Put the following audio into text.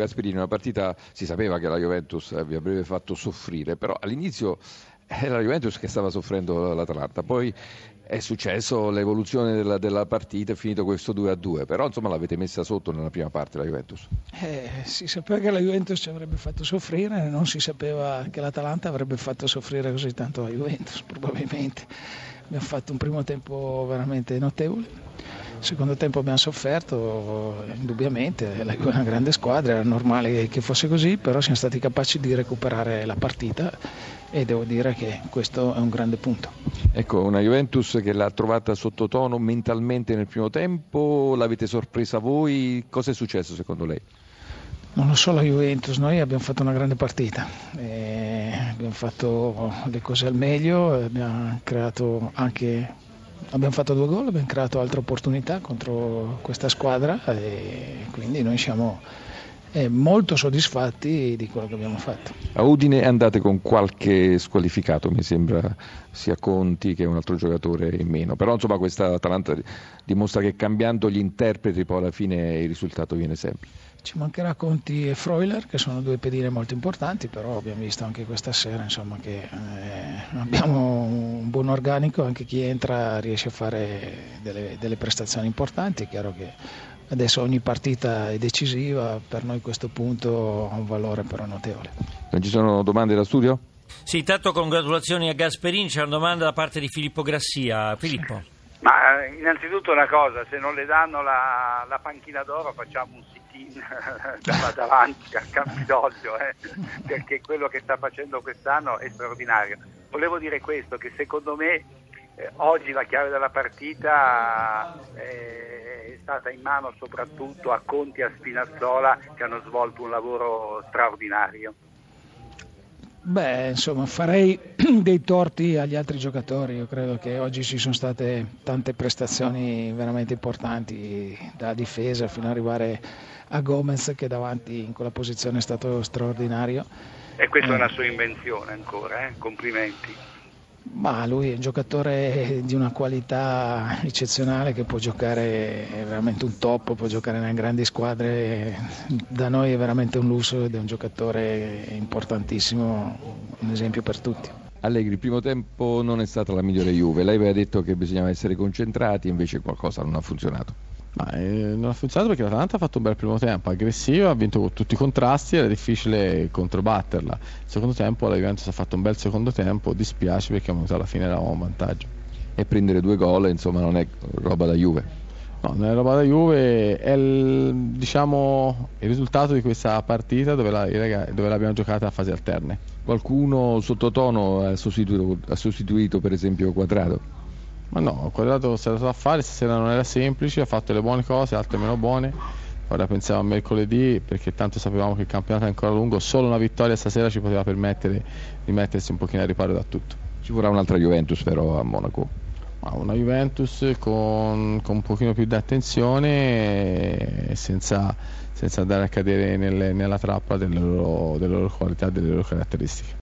Gasperini, una partita si sapeva che la Juventus vi avrebbe fatto soffrire, però all'inizio era la Juventus che stava soffrendo l'Atalanta, poi è successo l'evoluzione della, della partita, è finito questo 2-2, però insomma l'avete messa sotto nella prima parte la Juventus. Eh, si sapeva che la Juventus ci avrebbe fatto soffrire, non si sapeva che l'Atalanta avrebbe fatto soffrire così tanto la Juventus, probabilmente. Abbiamo fatto un primo tempo veramente notevole secondo tempo abbiamo sofferto, indubbiamente, è una grande squadra, era normale che fosse così, però siamo stati capaci di recuperare la partita e devo dire che questo è un grande punto. Ecco, una Juventus che l'ha trovata sottotono mentalmente nel primo tempo, l'avete sorpresa voi, cosa è successo secondo lei? Non lo so la Juventus, noi abbiamo fatto una grande partita, abbiamo fatto le cose al meglio, abbiamo creato anche abbiamo fatto due gol, abbiamo creato altre opportunità contro questa squadra e quindi noi siamo eh, molto soddisfatti di quello che abbiamo fatto. A Udine andate con qualche squalificato, mi sembra sia Conti che un altro giocatore in meno, però insomma questa Atalanta dimostra che cambiando gli interpreti poi alla fine il risultato viene sempre. Ci mancherà Conti e Freuler che sono due pedine molto importanti, però abbiamo visto anche questa sera insomma, che eh, abbiamo buon organico, anche chi entra riesce a fare delle, delle prestazioni importanti, è chiaro che adesso ogni partita è decisiva, per noi questo punto ha un valore però notevole. Non ci sono domande da studio? Sì, intanto congratulazioni a Gasperini, c'è una domanda da parte di Filippo Grassia. Filippo. Ma eh, innanzitutto una cosa, se non le danno la, la panchina d'oro facciamo un sit-in davanti al Campidoglio, eh, perché quello che sta facendo quest'anno è straordinario. Volevo dire questo, che secondo me eh, oggi la chiave della partita eh, è stata in mano soprattutto a Conti e a Spinazzola che hanno svolto un lavoro straordinario. Beh, insomma, farei dei torti agli altri giocatori. Io credo che oggi ci sono state tante prestazioni veramente importanti, dalla difesa fino ad arrivare a Gomez che davanti in quella posizione è stato straordinario. E questa eh. è una sua invenzione ancora, eh? complimenti. Ma lui è un giocatore di una qualità eccezionale che può giocare, è veramente un top, può giocare nelle grandi squadre, da noi è veramente un lusso ed è un giocatore importantissimo, un esempio per tutti. Allegri, il primo tempo non è stata la migliore Juve, lei aveva detto che bisognava essere concentrati, invece qualcosa non ha funzionato. Ma, eh, non ha funzionato perché l'Atalanta ha fatto un bel primo tempo, aggressivo, ha vinto tutti i contrasti, era difficile controbatterla. Il secondo tempo la Juventus ha fatto un bel secondo tempo, dispiace perché alla fine eravamo in vantaggio. E prendere due gol insomma non è roba da Juve. No, non è roba da Juve, è il, diciamo, il risultato di questa partita dove, la, dove l'abbiamo giocata a fasi alterne. Qualcuno sottotono ha sostituito, ha sostituito per esempio Quadrado? Ma no, il quadrato si è dato a fare, stasera non era semplice, ha fatto le buone cose, altre meno buone. Ora pensiamo a mercoledì perché tanto sapevamo che il campionato è ancora lungo, solo una vittoria stasera ci poteva permettere di mettersi un pochino a riparo da tutto. Ci vorrà un'altra Juventus però a Monaco. Ma una Juventus con, con un pochino più di attenzione senza, senza andare a cadere nelle, nella trappola delle loro, delle loro qualità delle loro caratteristiche.